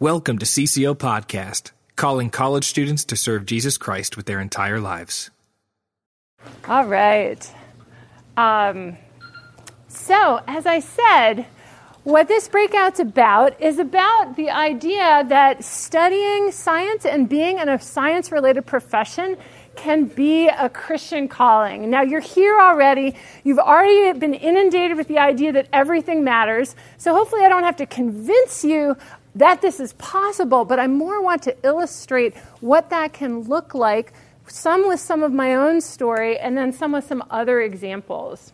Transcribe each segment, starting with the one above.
Welcome to CCO Podcast, calling college students to serve Jesus Christ with their entire lives. All right. Um, so, as I said, what this breakout's about is about the idea that studying science and being in a science related profession can be a Christian calling. Now, you're here already. You've already been inundated with the idea that everything matters. So, hopefully, I don't have to convince you that this is possible, but I more want to illustrate what that can look like, some with some of my own story, and then some with some other examples.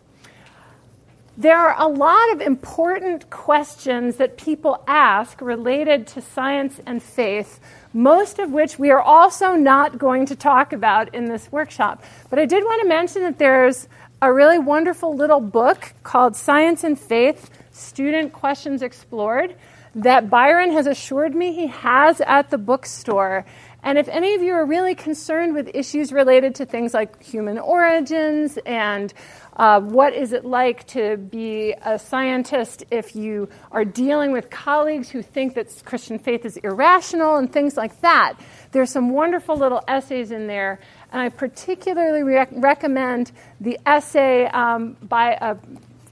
There are a lot of important questions that people ask related to science and faith, most of which we are also not going to talk about in this workshop. But I did want to mention that there's a really wonderful little book called Science and Faith Student Questions Explored that Byron has assured me he has at the bookstore. And if any of you are really concerned with issues related to things like human origins and uh, what is it like to be a scientist if you are dealing with colleagues who think that Christian faith is irrational and things like that, there's some wonderful little essays in there. And I particularly re- recommend the essay um, by a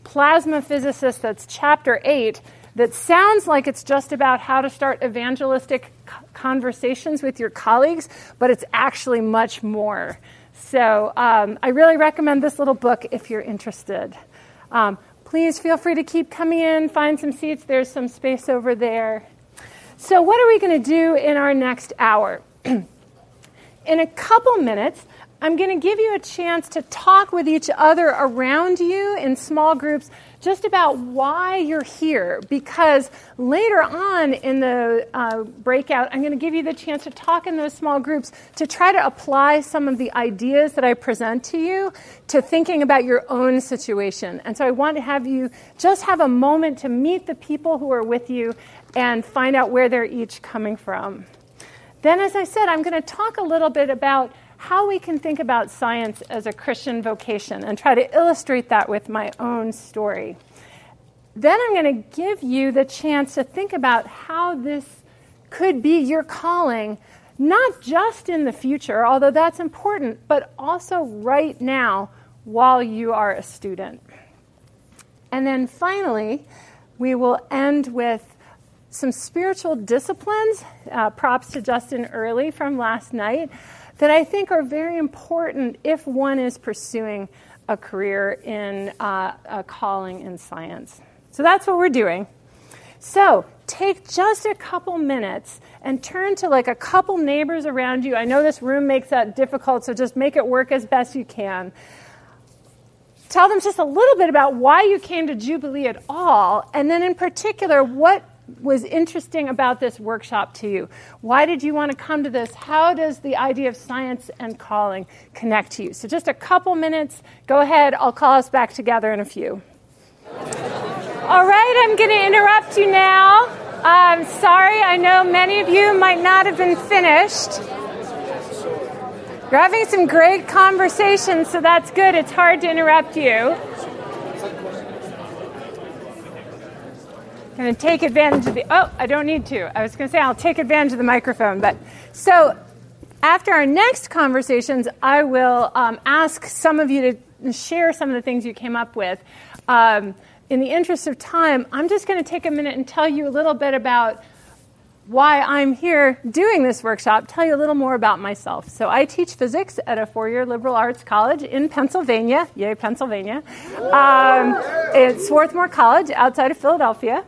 plasma physicist that's chapter 8 that sounds like it's just about how to start evangelistic conversations with your colleagues, but it's actually much more. So um, I really recommend this little book if you're interested. Um, please feel free to keep coming in, find some seats. There's some space over there. So, what are we going to do in our next hour? in a couple minutes, I'm going to give you a chance to talk with each other around you in small groups just about why you're here. Because later on in the uh, breakout, I'm going to give you the chance to talk in those small groups to try to apply some of the ideas that I present to you to thinking about your own situation. And so I want to have you just have a moment to meet the people who are with you and find out where they're each coming from. Then, as I said, I'm going to talk a little bit about how we can think about science as a Christian vocation and try to illustrate that with my own story. Then I'm going to give you the chance to think about how this could be your calling, not just in the future, although that's important, but also right now while you are a student. And then finally, we will end with some spiritual disciplines. Uh, props to Justin Earley from last night that I think are very important if one is pursuing a career in uh, a calling in science. So that's what we're doing. So take just a couple minutes and turn to like a couple neighbors around you. I know this room makes that difficult, so just make it work as best you can. Tell them just a little bit about why you came to Jubilee at all, and then in particular, what was interesting about this workshop to you? Why did you want to come to this? How does the idea of science and calling connect to you? So, just a couple minutes. Go ahead. I'll call us back together in a few. All right, I'm going to interrupt you now. I'm sorry, I know many of you might not have been finished. You're having some great conversations, so that's good. It's hard to interrupt you. Going to take advantage of the. Oh, I don't need to. I was going to say I'll take advantage of the microphone, but so after our next conversations, I will um, ask some of you to share some of the things you came up with. Um, in the interest of time, I'm just going to take a minute and tell you a little bit about why I'm here doing this workshop, tell you a little more about myself. So, I teach physics at a four year liberal arts college in Pennsylvania. Yay, Pennsylvania. Um, it's Swarthmore College outside of Philadelphia.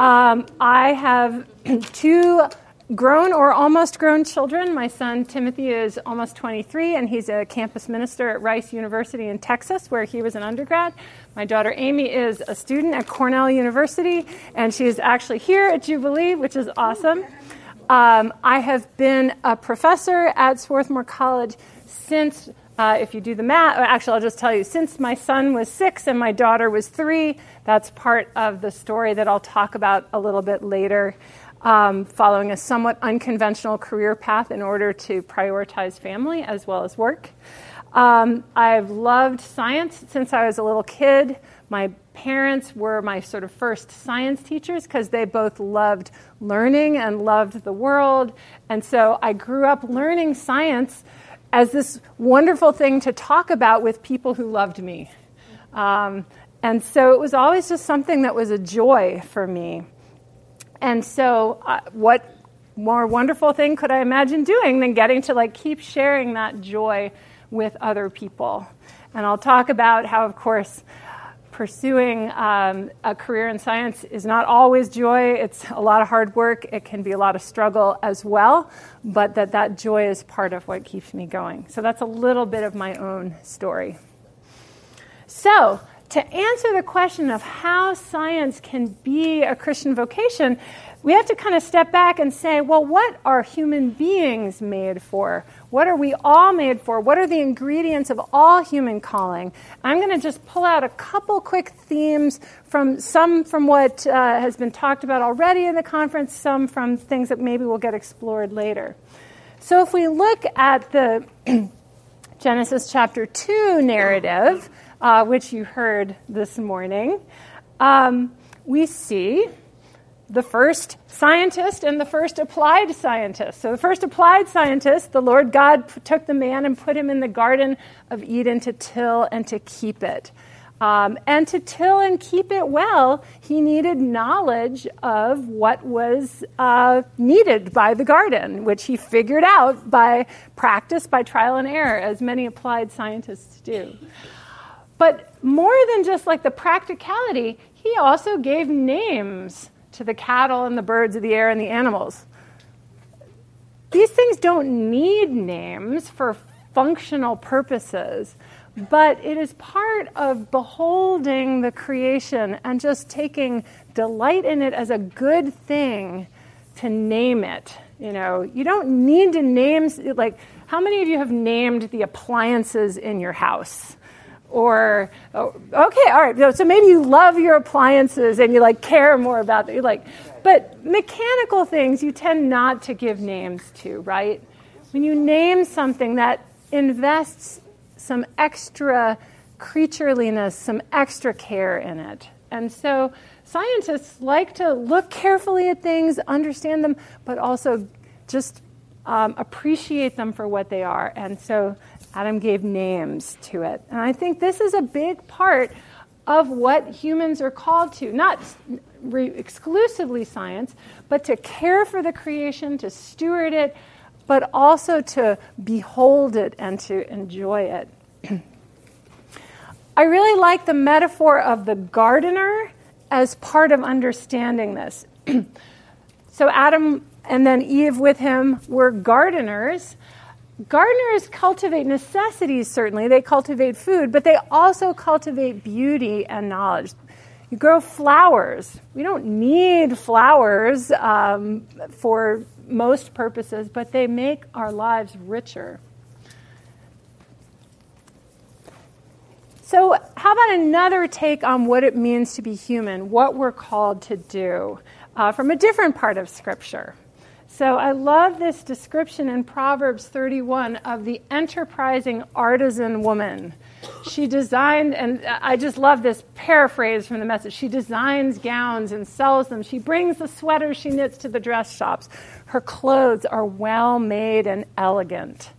Um, I have two grown or almost grown children. My son Timothy is almost 23, and he's a campus minister at Rice University in Texas, where he was an undergrad. My daughter Amy is a student at Cornell University, and she is actually here at Jubilee, which is awesome. Um, I have been a professor at Swarthmore College since uh, if you do the math, actually, I'll just tell you since my son was six and my daughter was three, that's part of the story that I'll talk about a little bit later. Um, following a somewhat unconventional career path in order to prioritize family as well as work. Um, I've loved science since I was a little kid. My parents were my sort of first science teachers because they both loved learning and loved the world. And so I grew up learning science as this wonderful thing to talk about with people who loved me. Um, and so it was always just something that was a joy for me. And so, uh, what more wonderful thing could I imagine doing than getting to like keep sharing that joy with other people? And I'll talk about how, of course, pursuing um, a career in science is not always joy. It's a lot of hard work. It can be a lot of struggle as well, but that that joy is part of what keeps me going. So that's a little bit of my own story. So, to answer the question of how science can be a Christian vocation, we have to kind of step back and say, well, what are human beings made for? What are we all made for? What are the ingredients of all human calling? I'm going to just pull out a couple quick themes from some from what uh, has been talked about already in the conference, some from things that maybe will get explored later. So if we look at the Genesis chapter 2 narrative, uh, which you heard this morning, um, we see the first scientist and the first applied scientist. So, the first applied scientist, the Lord God took the man and put him in the Garden of Eden to till and to keep it. Um, and to till and keep it well, he needed knowledge of what was uh, needed by the garden, which he figured out by practice, by trial and error, as many applied scientists do. But more than just like the practicality, he also gave names to the cattle and the birds of the air and the animals. These things don't need names for functional purposes, but it is part of beholding the creation and just taking delight in it as a good thing to name it. You know, you don't need to name, like, how many of you have named the appliances in your house? Or oh, okay all right so maybe you love your appliances and you like care more about it you like but mechanical things you tend not to give names to right? When you name something that invests some extra creatureliness some extra care in it. And so scientists like to look carefully at things understand them but also just um, appreciate them for what they are. And so Adam gave names to it. And I think this is a big part of what humans are called to, not re- exclusively science, but to care for the creation, to steward it, but also to behold it and to enjoy it. I really like the metaphor of the gardener as part of understanding this. so, Adam and then Eve with him were gardeners Gardeners cultivate necessities, certainly. They cultivate food, but they also cultivate beauty and knowledge. You grow flowers. We don't need flowers um, for most purposes, but they make our lives richer. So, how about another take on what it means to be human, what we're called to do, uh, from a different part of Scripture? So I love this description in Proverbs 31 of the enterprising artisan woman. She designed, and I just love this paraphrase from the message. She designs gowns and sells them. She brings the sweaters she knits to the dress shops. Her clothes are well made and elegant.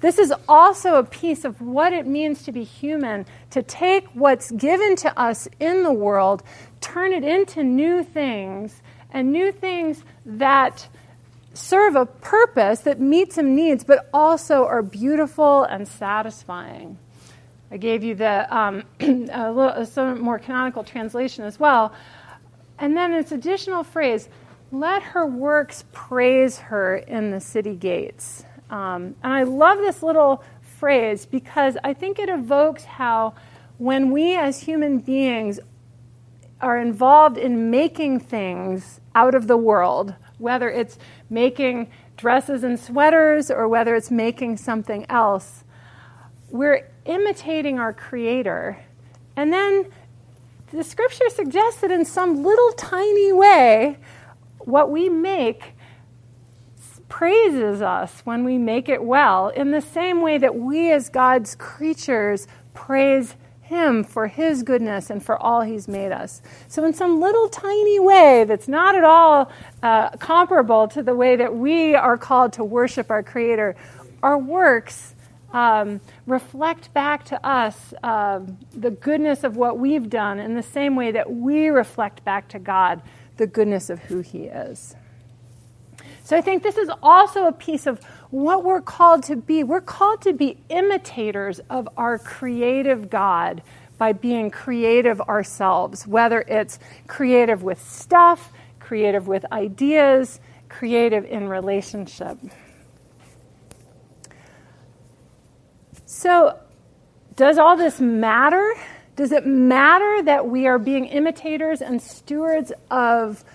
This is also a piece of what it means to be human, to take what's given to us in the world, turn it into new things, and new things that serve a purpose that meets some needs, but also are beautiful and satisfying. I gave you the um, a little, some more canonical translation as well. And then this additional phrase, let her works praise her in the city gates. Um, and I love this little phrase because I think it evokes how when we as human beings are involved in making things out of the world, whether it's making dresses and sweaters or whether it's making something else, we're imitating our Creator. And then the scripture suggests that in some little tiny way, what we make praises us when we make it well, in the same way that we as God's creatures praise Him for His goodness and for all He's made us. So, in some little tiny way that's not at all uh, comparable to the way that we are called to worship our Creator, our works um, reflect back to us uh, the goodness of what we've done in the same way that we reflect back to God the goodness of who He is. So I think this is also a piece of what we're called to be. We're called to be imitators of our creative God by being creative ourselves, whether it's creative with stuff, creative with ideas, creative in relationship. So, does all this matter? Does it matter that we are being imitators and stewards of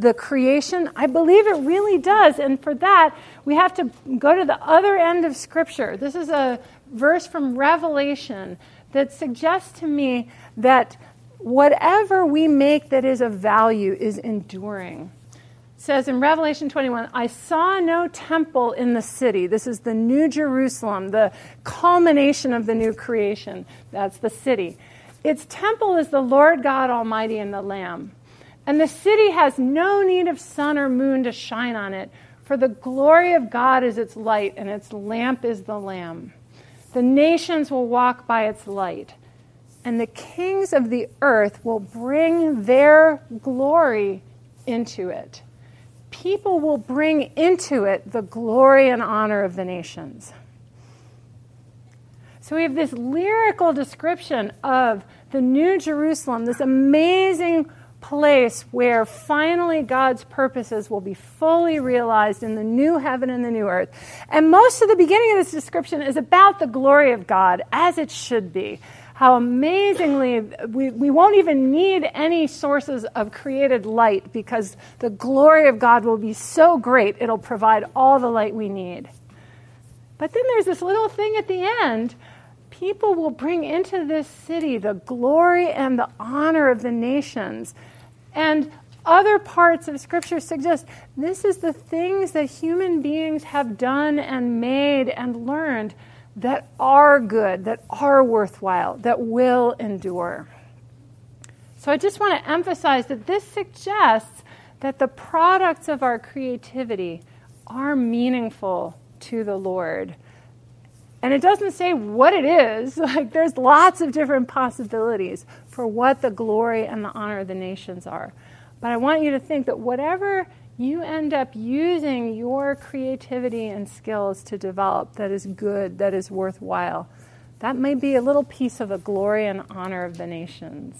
the creation? I believe it really does. And for that, we have to go to the other end of Scripture. This is a verse from Revelation that suggests to me that whatever we make that is of value is enduring. It says in Revelation 21, I saw no temple in the city. This is the New Jerusalem, the culmination of the new creation. That's the city. Its temple is the Lord God Almighty and the Lamb. And the city has no need of sun or moon to shine on it, for the glory of God is its light, and its lamp is the Lamb. The nations will walk by its light, and the kings of the earth will bring their glory into it. People will bring into it the glory and honor of the nations. So we have this lyrical description of the New Jerusalem, this amazing place where finally God's purposes will be fully realized in the new heaven and the new earth. And most of the beginning of this description is about the glory of God, as it should be. How amazingly, we, we won't even need any sources of created light because the glory of God will be so great, it'll provide all the light we need. But then there's this little thing at the end people will bring into this city the glory and the honor of the nations. And other parts of Scripture suggest this is the things that human beings have done and made and learned that are good, that are worthwhile, that will endure. So I just want to emphasize that this suggests that the products of our creativity are meaningful to the Lord. And it doesn't say what it is. Like there's lots of different possibilities for what the glory and the honor of the nations are. But I want you to think that whatever you end up using your creativity and skills to develop that is good, that is worthwhile, that may be a little piece of the glory and honor of the nations.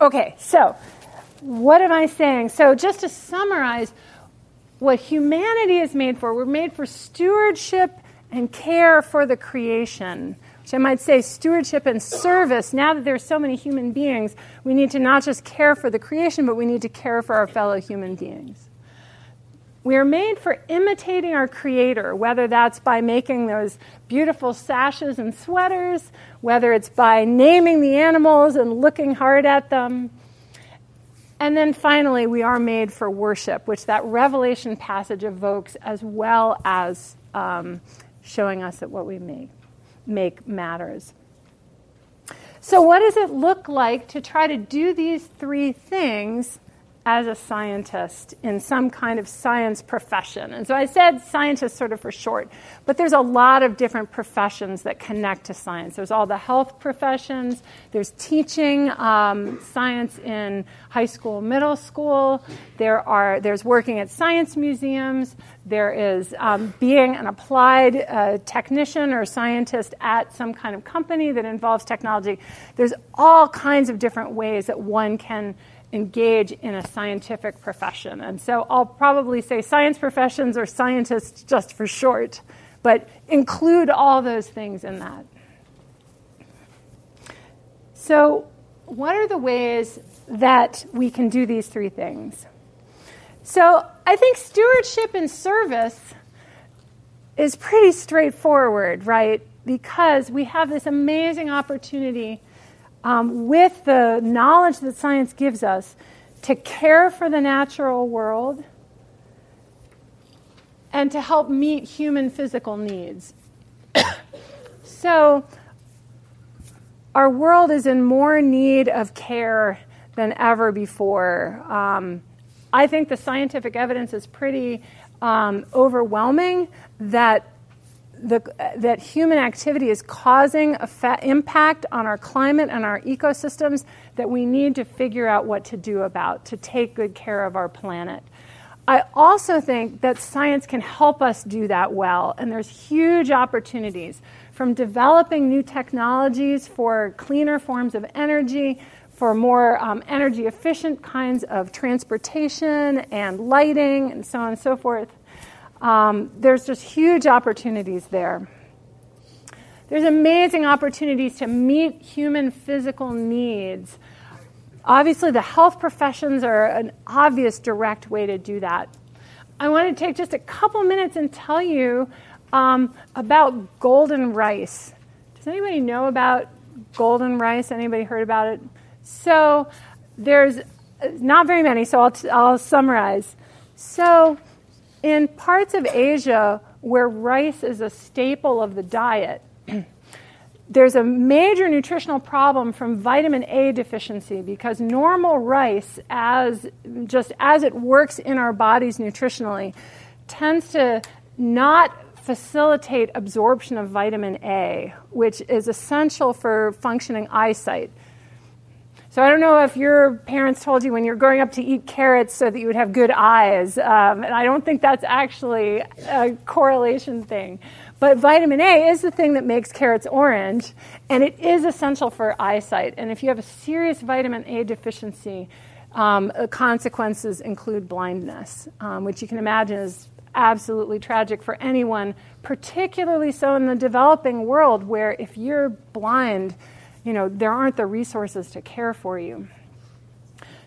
Okay, so what am I saying? So, just to summarize, what humanity is made for. We're made for stewardship and care for the creation, I might say stewardship and service. Now that there's so many human beings, we need to not just care for the creation, but we need to care for our fellow human beings. We are made for imitating our Creator, whether that's by making those beautiful sashes and sweaters, whether it's by naming the animals and looking hard at them, and then finally, we are made for worship, which that Revelation passage evokes, as well as um, showing us that what we make, make matters. So, what does it look like to try to do these three things as a scientist in some kind of science profession. And so I said scientist sort of for short, but there's a lot of different professions that connect to science. There's all the health professions, there's teaching um, science in high school, middle school, there are, there's working at science museums, there is um, being an applied uh, technician or scientist at some kind of company that involves technology. There's all kinds of different ways that one can engage in a scientific profession. And so I'll probably say science professions or scientists just for short, but include all those things in that. So, what are the ways that we can do these three things? So, I think stewardship and service is pretty straightforward, right? Because we have this amazing opportunity um, with the knowledge that science gives us to care for the natural world and to help meet human physical needs. so, our world is in more need of care than ever before. Um, I think the scientific evidence is pretty um, overwhelming that the, that human activity is causing a fa- impact on our climate and our ecosystems that we need to figure out what to do about to take good care of our planet. I also think that science can help us do that well, and there's huge opportunities from developing new technologies for cleaner forms of energy, for more um, energy efficient kinds of transportation and lighting, and so on and so forth. Um, there's just huge opportunities there. There's amazing opportunities to meet human physical needs. Obviously, the health professions are an obvious direct way to do that. I want to take just a couple minutes and tell you um, about golden rice. Does anybody know about golden rice? Anybody heard about it? So, there's not very many, so I'll, t- I'll summarize. So, in parts of Asia where rice is a staple of the diet, there's a major nutritional problem from vitamin A deficiency because normal rice, as just as it works in our bodies nutritionally, tends to not facilitate absorption of vitamin A, which is essential for functioning eyesight. So I don't know if your parents told you when you're growing up to eat carrots so that you would have good eyes. Um, and I don't think that's actually a correlation thing. But vitamin A is the thing that makes carrots orange, and it is essential for eyesight. And if you have a serious vitamin A deficiency, um, consequences include blindness, um, which you can imagine is absolutely tragic for anyone, particularly so in the developing world, where if you're blind, you know, there aren't the resources to care for you.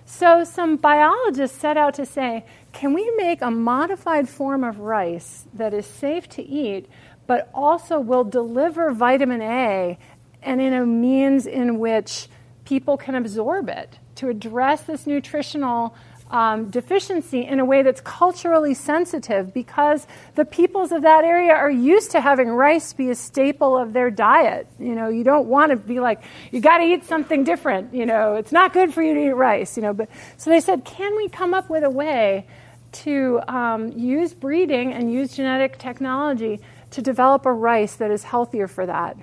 So, some biologists set out to say can we make a modified form of rice that is safe to eat, but also will deliver vitamin A and in a means in which people can absorb it to address this nutritional um, deficiency in a way that's culturally sensitive because the peoples of that area are used to having rice be a staple of their diet. You know, you don't want to be like, you got to eat something different. You know, it's not good for you to eat rice. You know, but so they said, can we come up with a way to um, use breeding and use genetic technology to develop a rice that is healthier for that?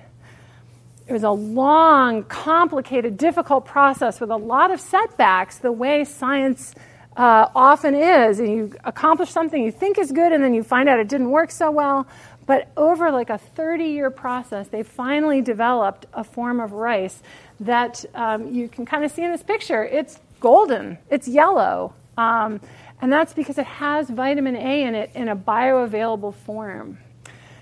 It was a long, complicated, difficult process with a lot of setbacks, the way science uh, often is. And you accomplish something you think is good, and then you find out it didn't work so well. But over like a 30 year process, they finally developed a form of rice that um, you can kind of see in this picture. It's golden, it's yellow. Um, and that's because it has vitamin A in it in a bioavailable form.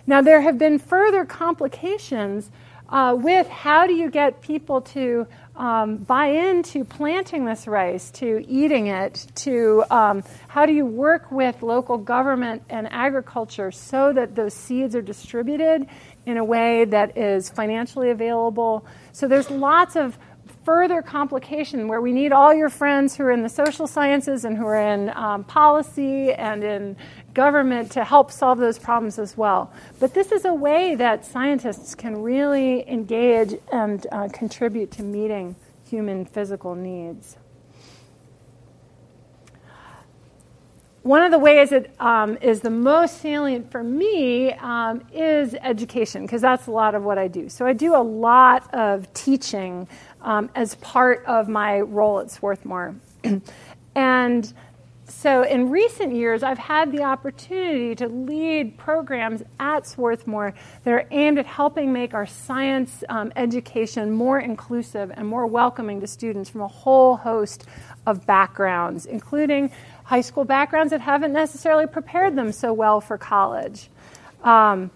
Now, there have been further complications uh, with how do you get people to um, buy into planting this rice, to eating it, to um, how do you work with local government and agriculture so that those seeds are distributed in a way that is financially available. So there's lots of further complication where we need all your friends who are in the social sciences and who are in um, policy and in government to help solve those problems as well. But this is a way that scientists can really engage and uh, contribute to meeting human physical needs. One of the ways that um, is the most salient for me um, is education, because that's a lot of what I do. So I do a lot of teaching um, as part of my role at Swarthmore. and so in recent years, I've had the opportunity to lead programs at Swarthmore that are aimed at helping make our science um, education more inclusive and more welcoming to students from a whole host of backgrounds, including high school backgrounds that haven't necessarily prepared them so well for college. Um,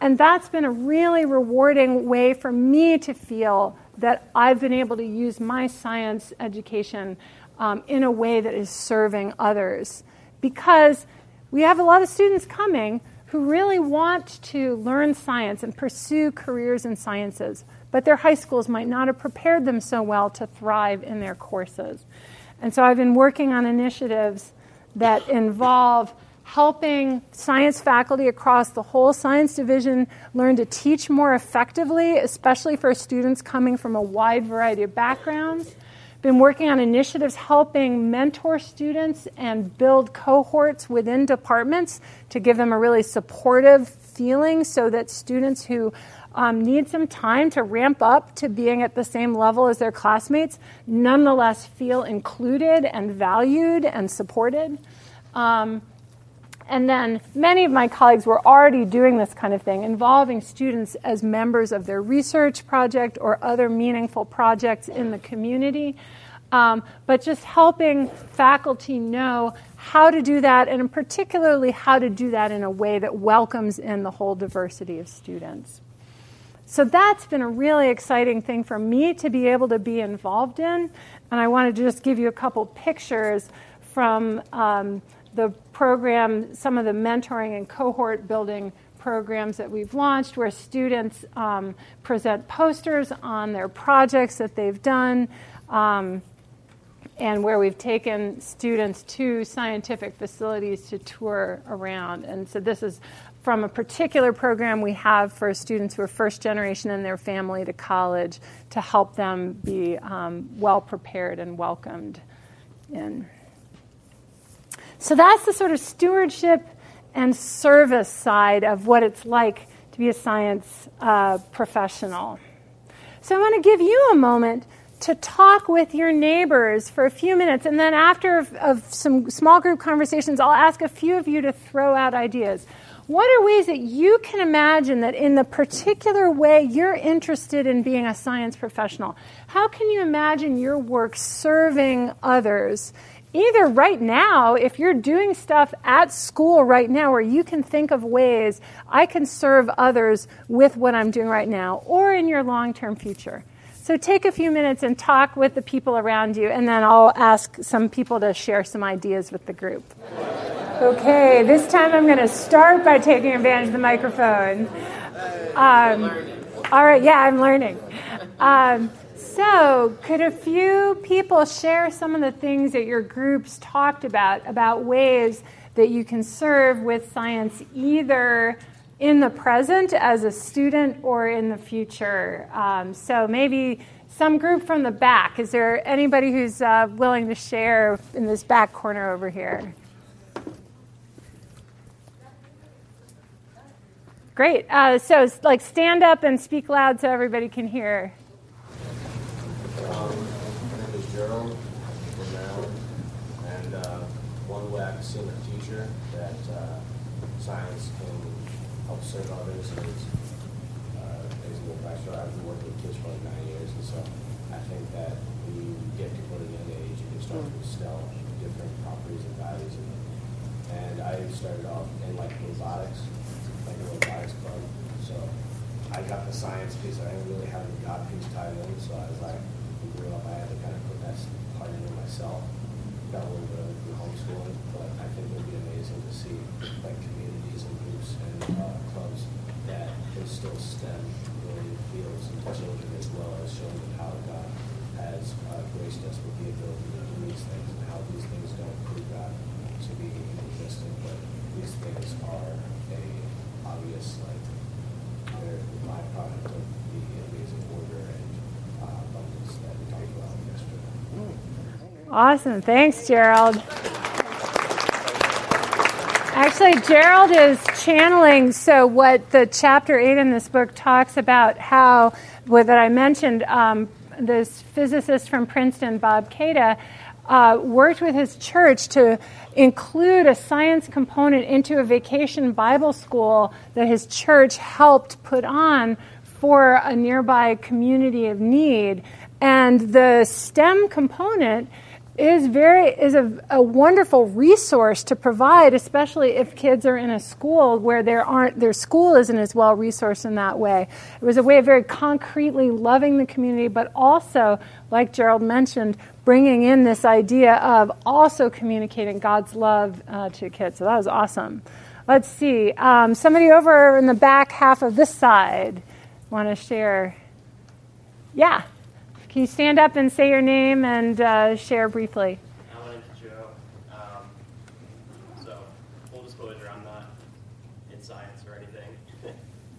and that's been a really rewarding way for me to feel that I've been able to use my science education um, in a way that is serving others. Because we have a lot of students coming who really want to learn science and pursue careers in sciences, but their high schools might not have prepared them so well to thrive in their courses. And so I've been working on initiatives that involve helping science faculty across the whole science division learn to teach more effectively, especially for students coming from a wide variety of backgrounds. Been working on initiatives helping mentor students and build cohorts within departments to give them a really supportive feeling so that students who um, need some time to ramp up to being at the same level as their classmates nonetheless feel included and valued and supported. Um, and then many of my colleagues were already doing this kind of thing, involving students as members of their research project or other meaningful projects in the community. Um, but just helping faculty know how to do that, and particularly how to do that in a way that welcomes in the whole diversity of students. So that's been a really exciting thing for me to be able to be involved in. And I wanted to just give you a couple pictures from um, the program, some of the mentoring and cohort building programs that we've launched where students um, present posters on their projects that they've done. Um, and where we've taken students to scientific facilities to tour around. And so this is from a particular program we have for students who are first generation in their family to college to help them be um, well prepared and welcomed in. So that's the sort of stewardship and service side of what it's like to be a science uh, professional. So I want to give you a moment to talk with your neighbors for a few minutes, and then after of some small group conversations, I'll ask a few of you to throw out ideas. What are ways that you can imagine that in the particular way you're interested in being a science professional, how can you imagine your work serving others either right now, if you're doing stuff at school right now where you can think of ways I can serve others with what I'm doing right now, or in your long term future. So take a few minutes and talk with the people around you, and then I'll ask some people to share some ideas with the group. Okay, this time I'm going to start by taking advantage of the microphone. Um, all right, yeah, I'm learning. Um, so, could a few people share some of the things that your groups talked about, about ways that you can serve with science either in the present as a student or in the future? Um, so, maybe some group from the back. Is there anybody who's uh, willing to share in this back corner over here? Great. Uh, so, like, stand up and speak loud so everybody can hear. Um, my name is Gerald from Maryland, and uh, seen a teacher that uh, science can help serve others is uh, basically a professor. I've been working with kids for like nine years, and so I think that when you get people at a young age, you can start to instill different properties and values in them. And I started off in like robotics, like a robotics club. So I got the science piece. I didn't really have the God piece tied in, so I was like grew up, I had to kind of put that part into myself. A little bit homeschooling, but I think it would be amazing to see like communities and groups and uh, clubs that instill STEM related fields in children as well as showing them how God has uh, graced us with the ability to do these things and how these things don't prove God to be inconsistent, but these things are a obvious like they're the byproduct of the amazing order and uh, abundance that we talked about yesterday. Awesome. Thanks, Gerald. Actually, Gerald is channeling. So, what the chapter eight in this book talks about how, that I mentioned, um, this physicist from Princeton, Bob Kaita, uh, worked with his church to include a science component into a vacation Bible school that his church helped put on for a nearby community of need. And the STEM component is very is a, a, wonderful resource to provide, especially if kids are in a school where there aren't their school isn't as well resourced in that way. It was a way of very concretely loving the community, but also, like Gerald mentioned, bringing in this idea of also communicating God's love uh, to kids. So that was awesome. Let's see. Um, somebody over in the back half of this side want to share? Yeah. Can you stand up and say your name and uh, share briefly? My name's Joe. Um, so, full disclosure, I'm not in science or anything.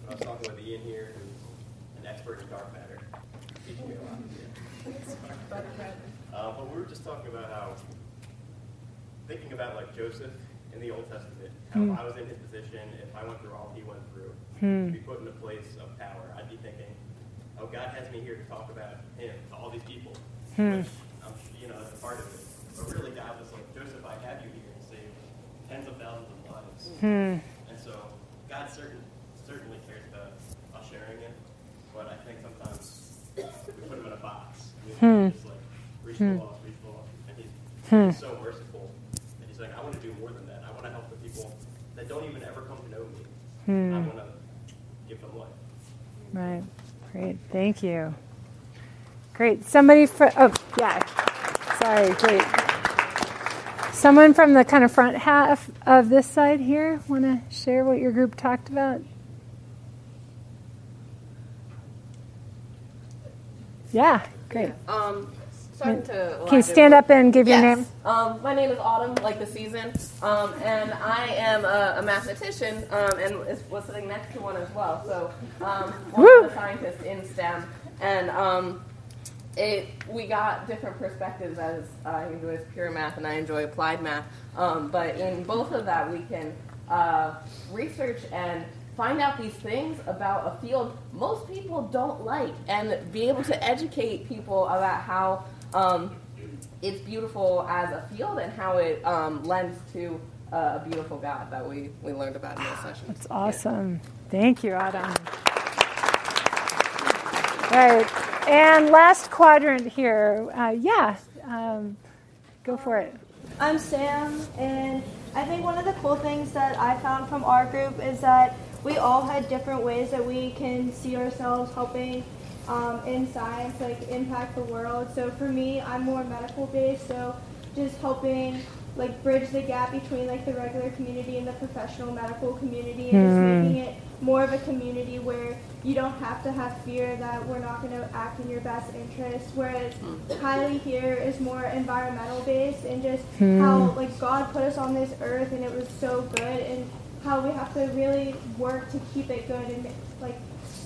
I was talking with Ian here, who's an expert in dark matter, teaching me a lot. Uh, but we were just talking about how thinking about like Joseph in the Old Testament, how if I was in his position, if I went through all he went through, to be put in a place of power, I'd be thinking, oh, God has me here to talk about him to all these people, hmm. which I'm, you know, that's a part of it. But really, God was like, Joseph, I have you here to save tens of thousands of lives. Hmm. And so, God certain, certainly cares about us sharing it, but I think sometimes we put him in a box. We hmm. just like reach the lost, reach the lost, and he's, he's so merciful. And he's like, I want to do more than that. I want to help the people that don't even ever come to know me. I want to give them life. Right. Great. Thank you. Great. Somebody for oh yeah. Sorry. Great. Someone from the kind of front half of this side here want to share what your group talked about? Yeah. Great. Um, starting to. Can you stand up and give your name? Um, my name is Autumn, like the season, um, and I am a, a mathematician, um, and is, was sitting next to one as well. So, um, one Woo! of the scientists in STEM, and um, it we got different perspectives as uh, he enjoys pure math and I enjoy applied math. Um, but in both of that, we can uh, research and find out these things about a field most people don't like, and be able to educate people about how um, it's beautiful as a field and how it um, lends to uh, a beautiful God that we, we learned about in this session. That's awesome. Thank you, Adam. Right. And last quadrant here. Uh, yeah. Um, go for it. I'm Sam, and I think one of the cool things that I found from our group is that we all had different ways that we can see ourselves helping um, in science, like impact the world. So for me, I'm more medical based, so just helping like bridge the gap between like the regular community and the professional medical community, and just making it more of a community where you don't have to have fear that we're not going to act in your best interest. Whereas Kylie here is more environmental based and just how like God put us on this earth and it was so good and how we have to really work to keep it good and like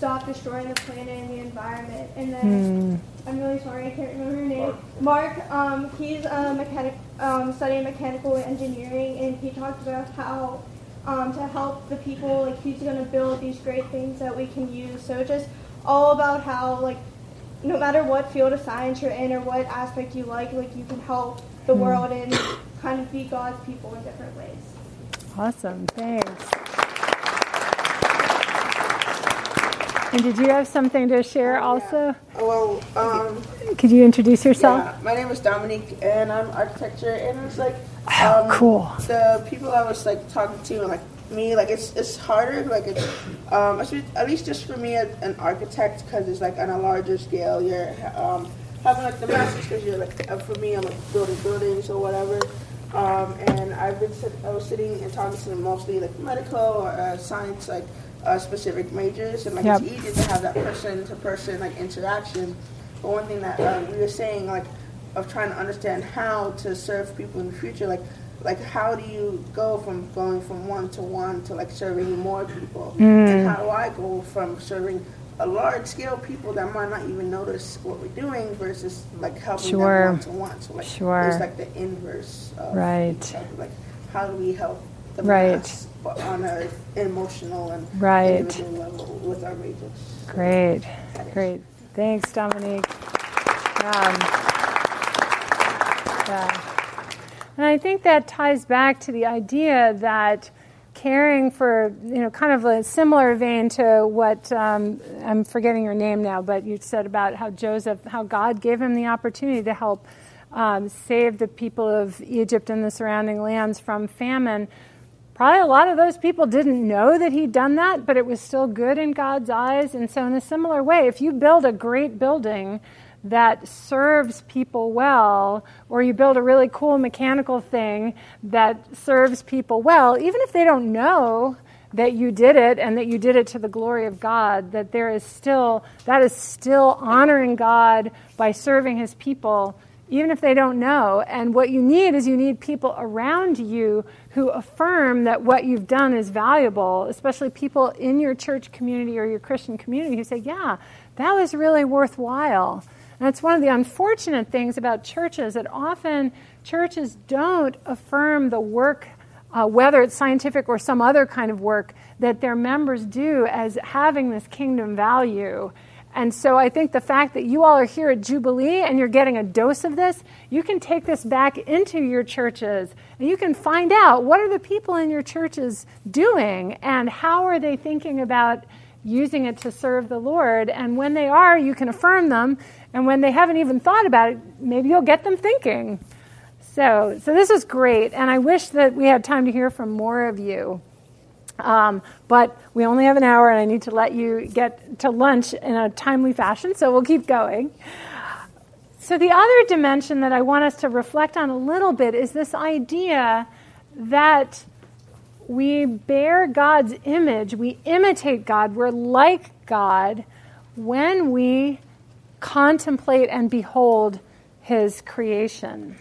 stop destroying the planet and the environment. And then I'm really sorry I can't remember her name. Mark, um, he's a mechanic, um, studying mechanical engineering, and he talked about how um, to help the people, like he's going to build these great things that we can use. So just all about how like no matter what field of science you're in or what aspect you like, like you can help the world and kind of be God's people in different ways. Awesome. Thanks. And did you have something to share also? Well, um, Could you introduce yourself? yeah, my name is Dominique, and I'm architecture, and it's like, Oh, um, cool. The people I was like talking to, and like me, like it's it's harder, like it's um, at least just for me as an architect, because it's like on a larger scale. You're um, having like the masters, because you're like uh, for me, I'm like building buildings or whatever. Um, and I've been sit- I was sitting and talking to them mostly like medical or uh, science, like uh, specific majors, and like Yep. it's easy to have that person to person like interaction. But one thing that uh, we were saying, like, of trying to understand how to serve people in the future, like, like how do you go from going from one to one to like serving more people, and how do I go from serving a large scale people that might not even notice what we're doing versus like helping Sure. them one to one. So like, Sure. there's like the inverse. Of Right. Like, how do we help the Right. mass, but on a emotional and Right. individual level with our majors? Great. Great. Thanks, Dominique. Um, yeah. And I think that ties back to the idea that caring for, you know, kind of a similar vein to what um, I'm forgetting your name now, but you said about how Joseph, how God gave him the opportunity to help um, save the people of Egypt and the surrounding lands from famine. Probably a lot of those people didn't know that he'd done that, but it was still good in God's eyes. And so, in a similar way, if you build a great building that serves people well, or you build a really cool mechanical thing that serves people well, even if they don't know that you did it and that you did it to the glory of God, that there is still, that is still honoring God by serving his people even if they don't know. And what you need is you need people around you who affirm that what you've done is valuable, especially people in your church community or your Christian community who say, yeah, that was really worthwhile. And it's one of the unfortunate things about churches that often churches don't affirm the work, uh, whether it's scientific or some other kind of work, that their members do as having this kingdom value. And so I think the fact that you all are here at Jubilee and you're getting a dose of this, you can take this back into your churches and you can find out what are the people in your churches doing and how are they thinking about using it to serve the Lord. And when they are, you can affirm them. And when they haven't even thought about it, maybe you'll get them thinking. So, so this is great. And I wish that we had time to hear from more of you. Um, but we only have an hour, and I need to let you get to lunch in a timely fashion, so we'll keep going. So, the other dimension that I want us to reflect on a little bit is this idea that we bear God's image, we imitate God, we're like God when we contemplate and behold his creation.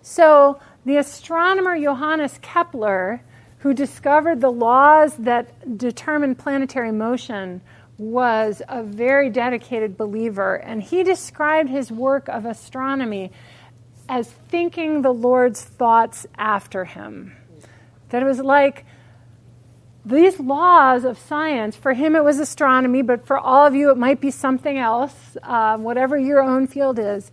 So, the astronomer Johannes Kepler who discovered the laws that determine planetary motion, was a very dedicated believer. And he described his work of astronomy as thinking the Lord's thoughts after him. That it was like these laws of science, for him it was astronomy, but for all of you it might be something else, uh, whatever your own field is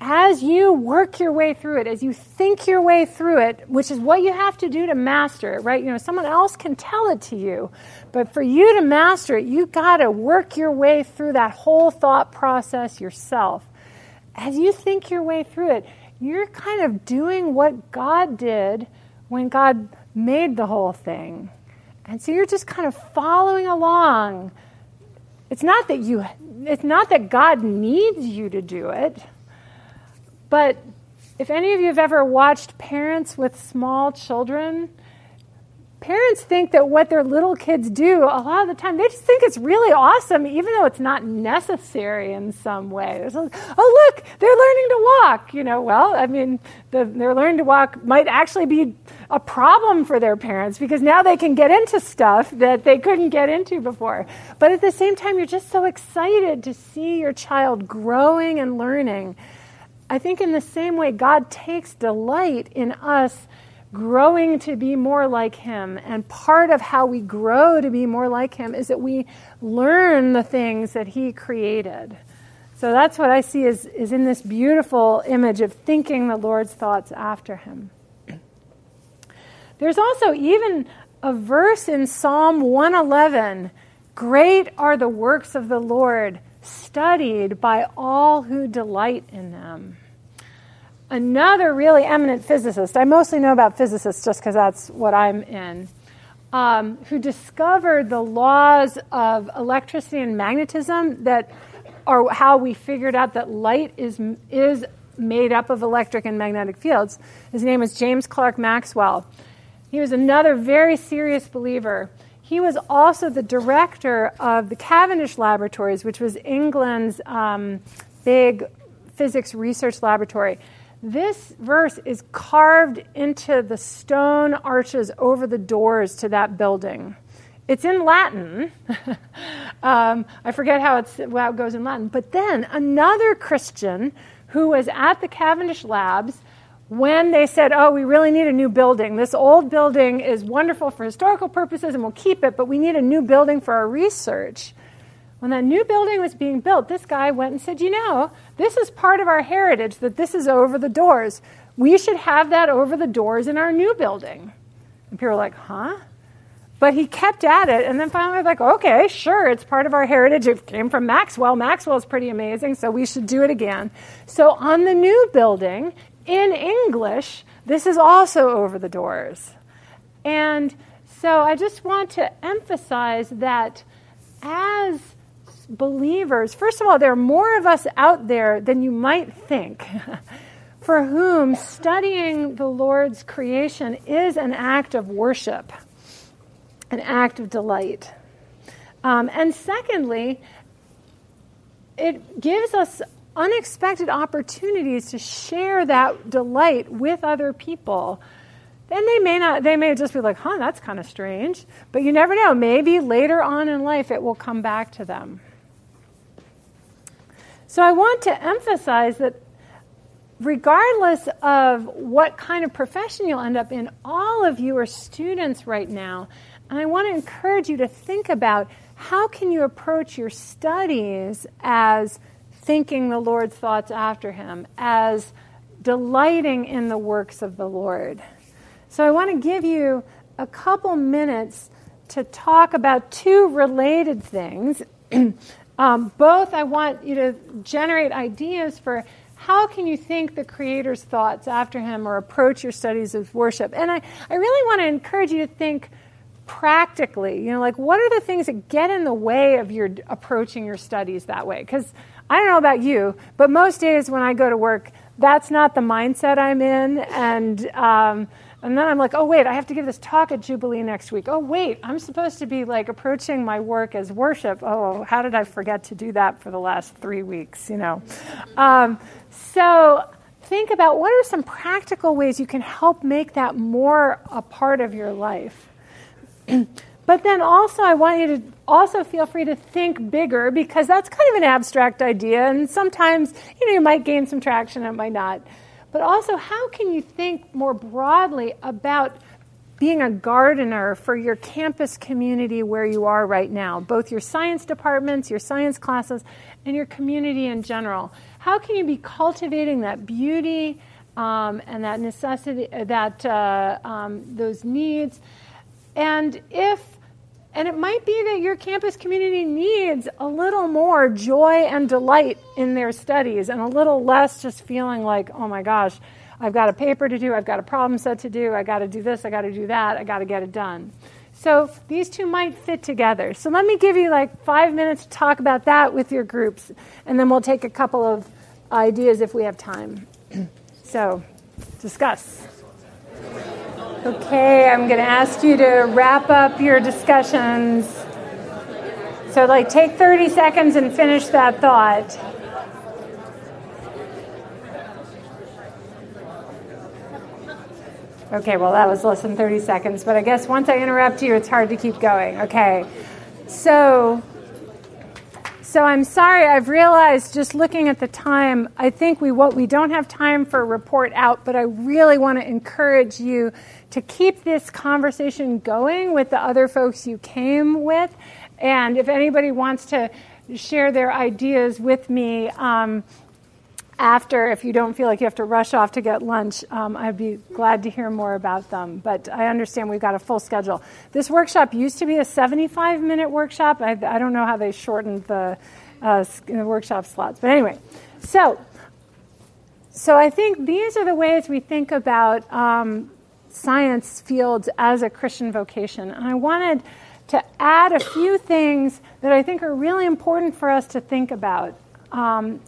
as you work your way through it, as you think your way through it, which is what you have to do to master it, right? You know, someone else can tell it to you, but for you to master it, you got to work your way through that whole thought process yourself. As you think your way through it, you're kind of doing what God did when God made the whole thing. And so you're just kind of following along. It's not that you it's not that God needs you to do it but if any of you have ever watched parents with small children, parents think that what their little kids do, a lot of the time, they just think it's really awesome, even though it's not necessary in some way. oh, look, they're learning to walk. You know, well, I mean, the, their learning to walk might actually be a problem for their parents because now they can get into stuff that they couldn't get into before. But at the same time, you're just so excited to see your child growing and learning. I think in the same way, God takes delight in us growing to be more like Him. And part of how we grow to be more like Him is that we learn the things that He created. So that's what I see is, is in this beautiful image of thinking the Lord's thoughts after Him. There's also even a verse in Psalm 111 Great are the works of the Lord studied by all who delight in them. Another really eminent physicist, I mostly know about physicists just because that's what I'm in, um, who discovered the laws of electricity and magnetism that are how we figured out that light is, is made up of electric and magnetic fields. His name was James Clerk Maxwell. He was another very serious believer. He was also the director of the Cavendish Laboratories, which was England's um, big physics research laboratory. This verse is carved into the stone arches over the doors to that building. It's in Latin. um, I forget how, how it goes in Latin. But then another Christian who was at the Cavendish Labs when they said, oh, we really need a new building. This old building is wonderful for historical purposes and we'll keep it, but we need a new building for our research. When that new building was being built, this guy went and said, you know, this is part of our heritage that this is over the doors. We should have that over the doors in our new building. And people were like, huh? But he kept at it, and then finally, like, okay, sure, it's part of our heritage. It came from Maxwell. Maxwell's pretty amazing, so we should do it again. So on the new building, in English, this is also over the doors. And so I just want to emphasize that as believers, first of all, there are more of us out there than you might think. for whom studying the Lord's creation is an act of worship, an act of delight. Um, and secondly, it gives us unexpected opportunities to share that delight with other people, then they may not they may just be like, "Huh, that's kind of strange." But you never know. Maybe later on in life it will come back to them. So I want to emphasize that regardless of what kind of profession you'll end up in, all of you are students right now. And I want to encourage you to think about how can you approach your studies as thinking the Lord's thoughts after him, as delighting in the works of the Lord. So I want to give you a couple minutes to talk about two related things. um, both I want you to generate ideas for how can you think the Creator's thoughts after Him or approach your studies of worship? And I, I really want to encourage you to think practically. You know, like what are the things that get in the way of your approaching your studies that way? Because I don't know about you, but most days when I go to work, that's not the mindset I'm in. And, um, and then I'm like, oh, wait, I have to give this talk at Jubilee next week. Oh, wait, I'm supposed to be like approaching my work as worship. Oh, how did I forget to do that for the last three weeks, you know? Um, so think about what are some practical ways you can help make that more a part of your life. but then also, I want you to also feel free to think bigger because that's kind of an abstract idea, and sometimes you know you might gain some traction, it might not. But also, how can you think more broadly about being a gardener for your campus community where you are right now, both your science departments, your science classes, and your community in general? How can you be cultivating that beauty um, and that necessity, that uh, um, those needs? And if and it might be that your campus community needs a little more joy and delight in their studies and a little less just feeling like, oh my gosh, I've got a paper to do, I've got a problem set to do, I got to do this, I got to do that, I got to get it done. So these two might fit together. So let me give you like five minutes to talk about that with your groups, and then we'll take a couple of ideas if we have time. so discuss. Okay, I'm going to ask you to wrap up your discussions. So, like, take 30 seconds and finish that thought. Okay, well, that was less than 30 seconds, but I guess once I interrupt you, it's hard to keep going. Okay, so so I'm sorry. I've realized just looking at the time, I think we what we don't have time for a report out, but I really want to encourage you to keep this conversation going with the other folks you came with, and if anybody wants to share their ideas with me. Um, after, if you don't feel like you have to rush off to get lunch, um, I'd be glad to hear more about them. But I understand we've got a full schedule. This workshop used to be a 75 minute workshop. I, I don't know how they shortened the, uh, the workshop slots. But anyway, so, so I think these are the ways we think about um, science fields as a Christian vocation. And I wanted to add a few things that I think are really important for us to think about. Um,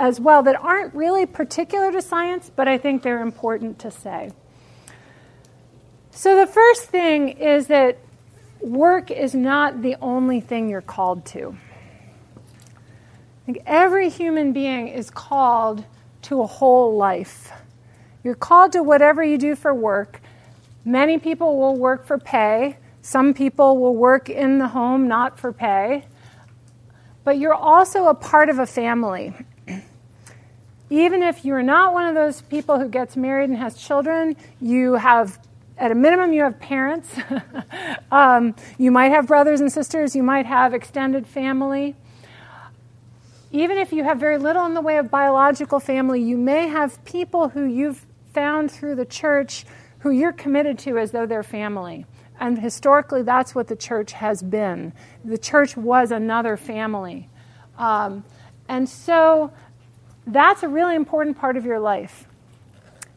as well that aren't really particular to science, but I think they're important to say. So, the first thing is that work is not the only thing you're called to. I think every human being is called to a whole life. You're called to whatever you do for work. Many people will work for pay, some people will work in the home not for pay. But you're also a part of a family even if you're not one of those people who gets married and has children, you have, at a minimum, you have parents. um, you might have brothers and sisters. You might have extended family. Even if you have very little in the way of biological family, you may have people who you've found through the church who you're committed to as though they're family. And historically, that's what the church has been. The church was another family. Um, and so that's a really important part of your life,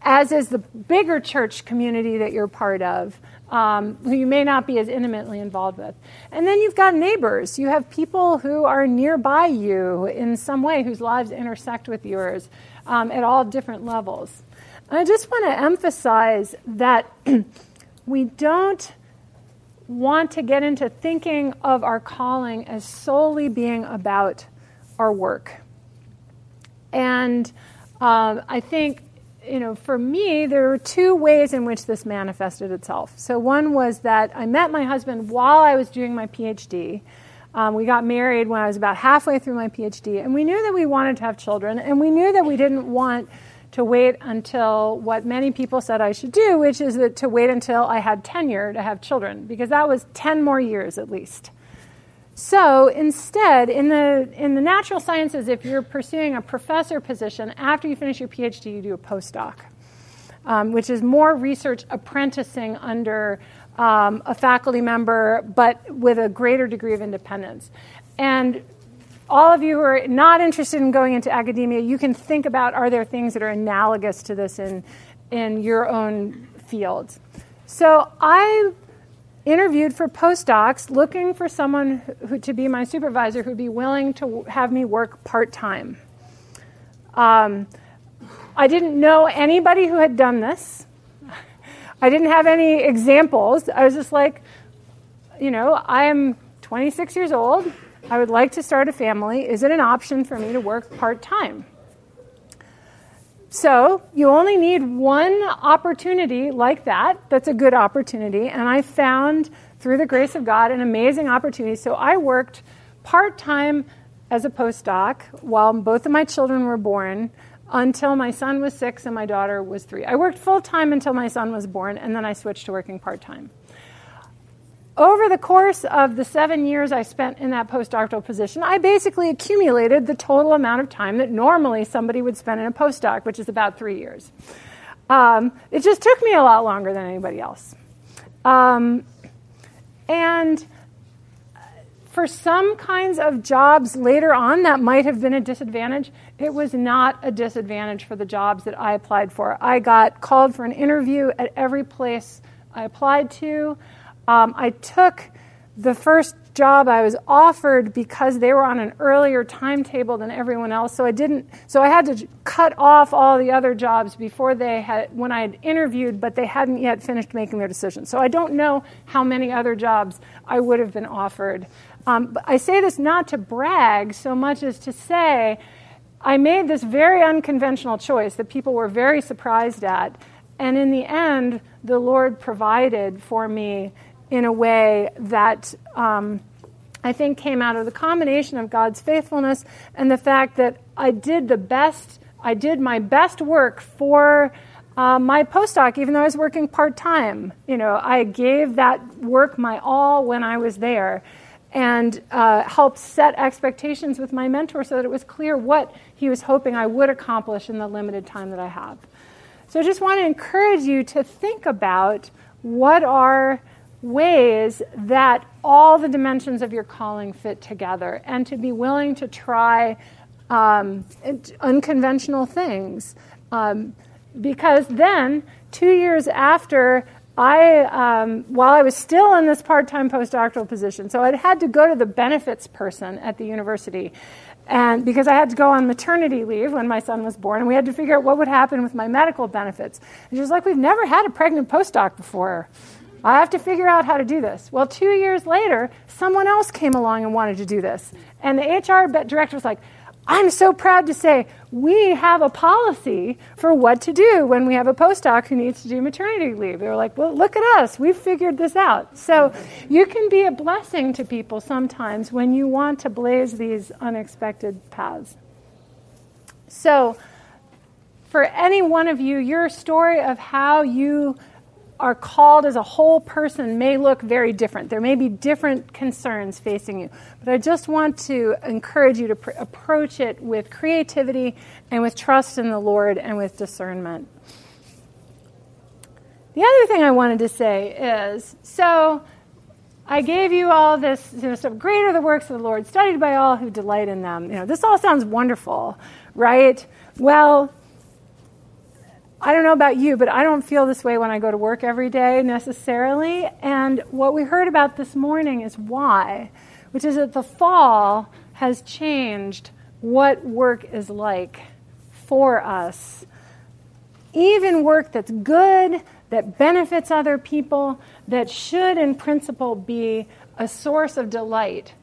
as is the bigger church community that you're part of, um, who you may not be as intimately involved with. And then you've got neighbors. You have people who are nearby you in some way, whose lives intersect with yours um, at all different levels. And I just want to emphasize that we don't want to get into thinking of our calling as solely being about our work And um, I think, you know, for me, there were two ways in which this manifested itself. So one was that I met my husband while I was doing my PhD. Um, we got married when I was about halfway through my PhD, and we knew that we wanted to have children, and we knew that we didn't want to wait until what many people said I should do, which is that to wait until I had tenure to have children, because that was 10 more years at least. So instead, in the, in the natural sciences, if you're pursuing a professor position, after you finish your PhD, you do a postdoc, um, which is more research apprenticing under um, a faculty member, but with a greater degree of independence. And all of you who are not interested in going into academia, you can think about are there things that are analogous to this in, in your own fields. So I interviewed for postdocs looking for someone who, to be my supervisor who'd be willing to have me work part time. Um, I didn't know anybody who had done this. I didn't have any examples. I was just like, you know, I am 26 years old. I would like to start a family. Is it an option for me to work part time? So you only need one opportunity like that. That's a good opportunity. And I found, through the grace of God, an amazing opportunity. So I worked part time as a postdoc while both of my children were born until my son was six and my daughter was three. I worked full time until my son was born, and then I switched to working part time over the course of the seven years I spent in that postdoctoral position, I basically accumulated the total amount of time that normally somebody would spend in a postdoc, which is about three years. Um, it just took me a lot longer than anybody else. Um, and for some kinds of jobs later on, that might have been a disadvantage. It was not a disadvantage for the jobs that I applied for. I got called for an interview at every place I applied to. Um, I took the first job I was offered because they were on an earlier timetable than everyone else. So I didn't. So I had to cut off all the other jobs before they had when I had interviewed, but they hadn't yet finished making their decision. So I don't know how many other jobs I would have been offered. Um, I say this not to brag so much as to say I made this very unconventional choice that people were very surprised at, and in the end, the Lord provided for me in a way that um, I think came out of the combination of God's faithfulness and the fact that I did the best, I did my best work for uh, my postdoc, even though I was working part time. You know, I gave that work my all when I was there and uh, helped set expectations with my mentor so that it was clear what he was hoping I would accomplish in the limited time that I have. So I just want to encourage you to think about what are ways that all the dimensions of your calling fit together and to be willing to try um, unconventional things. Um, because then, two years after I, um, while I was still in this part time postdoctoral position, so I had to go to the benefits person at the university. And because I had to go on maternity leave when my son was born, and we had to figure out what would happen with my medical benefits. And she was like, We've never had a pregnant postdoc before. I have to figure out how to do this. Well, two years later, someone else came along and wanted to do this. And the HR director was like, I'm so proud to say we have a policy for what to do when we have a postdoc who needs to do maternity leave. They were like, well, look at us. We've figured this out. So you can be a blessing to people sometimes when you want to blaze these unexpected paths. So, for any one of you, your story of how you are called as a whole person may look very different. There may be different concerns facing you. But I just want to encourage you to pr- approach it with creativity and with trust in the Lord and with discernment. The other thing I wanted to say is so I gave you all this you know, stuff. Great are the works of the Lord, studied by all who delight in them. You know, this all sounds wonderful, right? Well, I don't know about you, but I don't feel this way when I go to work every day necessarily. And what we heard about this morning is why, which is that the fall has changed what work is like for us. Even work that's good, that benefits other people, that should, in principle, be a source of delight,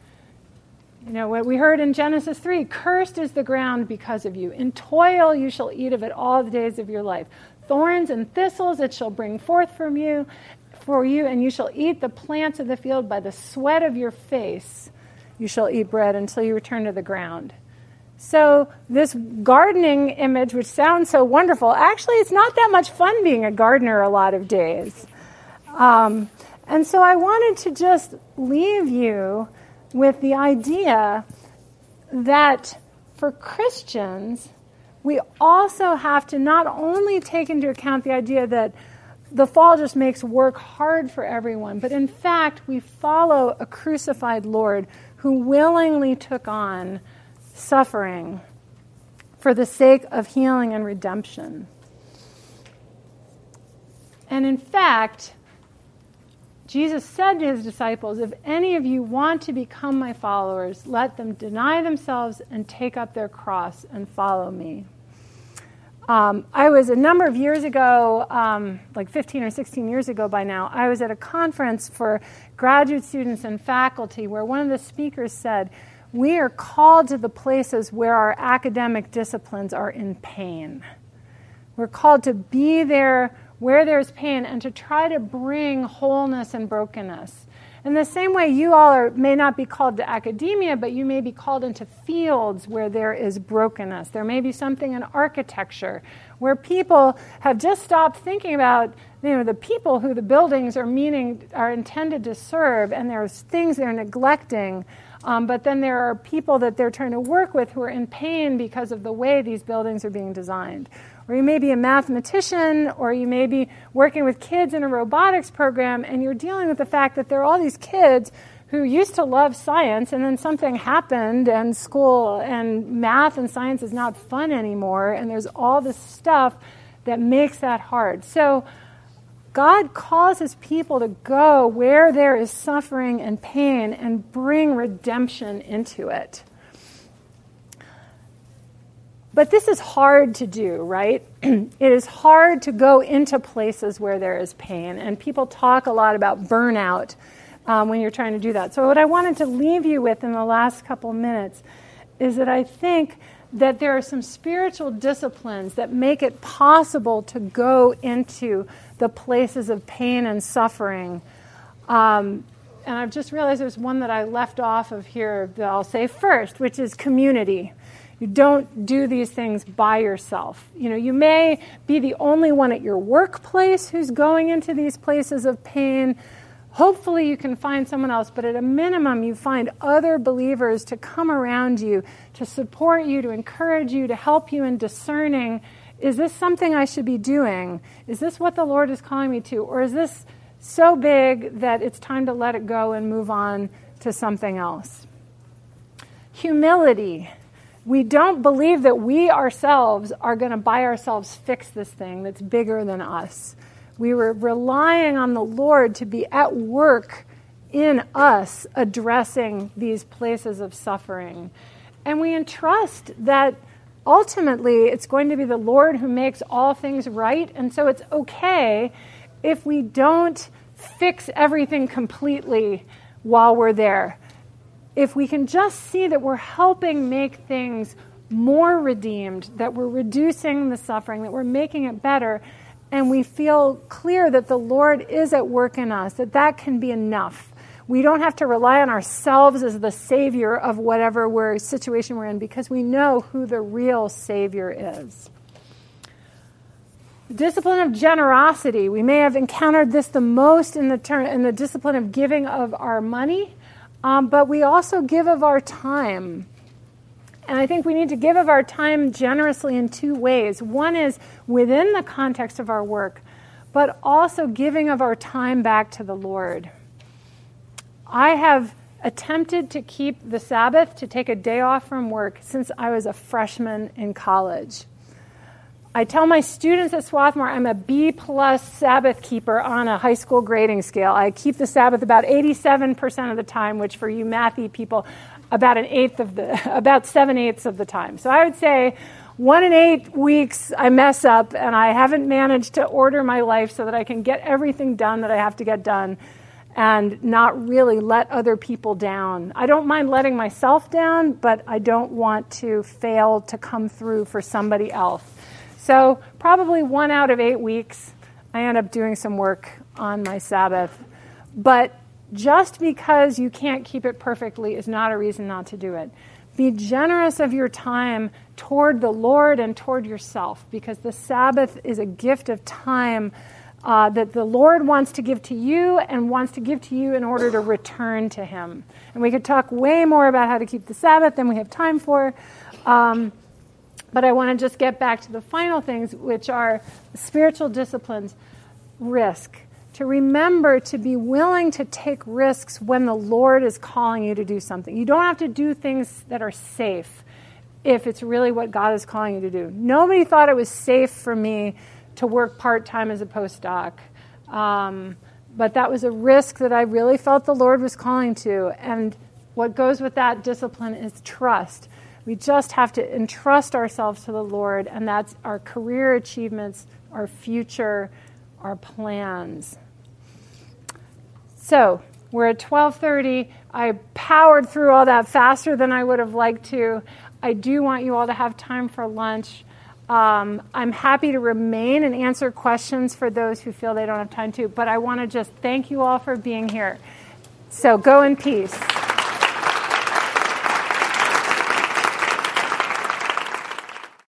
You know, what we heard in Genesis 3 cursed is the ground because of you. In toil you shall eat of it all the days of your life. Thorns and thistles it shall bring forth from you, for you, and you shall eat the plants of the field by the sweat of your face. You shall eat bread until you return to the ground. So, this gardening image, which sounds so wonderful, actually, it's not that much fun being a gardener a lot of days. Um, and so, I wanted to just leave you with the idea that for Christians, we also have to not only take into account the idea that the fall just makes work hard for everyone, but in fact, we follow a crucified Lord who willingly took on suffering for the sake of healing and redemption. And in fact, Jesus said to his disciples, If any of you want to become my followers, let them deny themselves and take up their cross and follow me. Um, I was a number of years ago, um, like 15 or 16 years ago by now, I was at a conference for graduate students and faculty where one of the speakers said, We are called to the places where our academic disciplines are in pain. We're called to be there where there's pain and to try to bring wholeness and brokenness. In the same way, you all are, may not be called to academia, but you may be called into fields where there is brokenness. There may be something in architecture where people have just stopped thinking about you know, the people who the buildings are meaning are intended to serve, and there's things they're neglecting. Um, but then there are people that they're trying to work with who are in pain because of the way these buildings are being designed or you may be a mathematician, or you may be working with kids in a robotics program, and you're dealing with the fact that there are all these kids who used to love science, and then something happened, and school and math and science is not fun anymore, and there's all this stuff that makes that hard. So, God causes people to go where there is suffering and pain and bring redemption into it. But this is hard to do, right? it is hard to go into places where there is pain, and people talk a lot about burnout um, when you're trying to do that. So, what I wanted to leave you with in the last couple minutes is that I think that there are some spiritual disciplines that make it possible to go into the places of pain and suffering. Um, and I've just realized there's one that I left off of here that I'll say first, which is community. You don't do these things by yourself. You know, you may be the only one at your workplace who's going into these places of pain. Hopefully, you can find someone else, but at a minimum, you find other believers to come around you, to support you, to encourage you, to help you in discerning is this something I should be doing? Is this what the Lord is calling me to? Or is this so big that it's time to let it go and move on to something else? Humility we don't believe that we ourselves are going to by ourselves fix this thing that's bigger than us. We were relying on the Lord to be at work in us addressing these places of suffering. And we entrust that ultimately it's going to be the Lord who makes all things right. And so it's okay if we don't fix everything completely while we're there if we can just see that we're helping make things more redeemed, that we're reducing the suffering, that we're making it better, and we feel clear that the Lord is at work in us, that that can be enough. We don't have to rely on ourselves as the savior of whatever we're, situation we're in because we know who the real savior is. discipline of generosity. We may have encountered this the most in the, ter- in the discipline of giving of our money um, but we also give of our time. And I think we need to give of our time generously in two ways. One is within the context of our work, but also giving of our time back to the Lord. I have attempted to keep the Sabbath, to take a day off from work, since I was a freshman in college. I tell my students at Swarthmore I'm a B plus Sabbath keeper on a high school grading scale. I keep the Sabbath about 87% of the time, which for you mathy people, about an eighth of the, about seven eighths of the time. So I would say one in eight weeks I mess up and I haven't managed to order my life so that I can get everything done that I have to get done. and not really let other people down. I don't mind letting myself down, but I don't want to fail to come through for somebody else. So, probably one out of eight weeks, I end up doing some work on my Sabbath. But just because you can't keep it perfectly is not a reason not to do it. Be generous of your time toward the Lord and toward yourself because the Sabbath is a gift of time uh, that the Lord wants to give to you and wants to give to you in order to return to Him. And we could talk way more about how to keep the Sabbath than we have time for. Um, but I want to just get back to the final things, which are spiritual disciplines, risk. To remember to be willing to take risks when the Lord is calling you to do something. You don't have to do things that are safe if it's really what God is calling you to do. Nobody thought it was safe for me to work part time as a postdoc. Um, but that was a risk that I really felt the Lord was calling to. And what goes with that discipline is trust. We just have to entrust ourselves to the Lord, and that's our career achievements, our future, our plans. So we're at 12:30. I powered through all that faster than I would have liked to. I do want you all to have time for lunch. Um, I'm happy to remain and answer questions for those who feel they don't have time to, but I want to just thank you all for being here. So go in peace.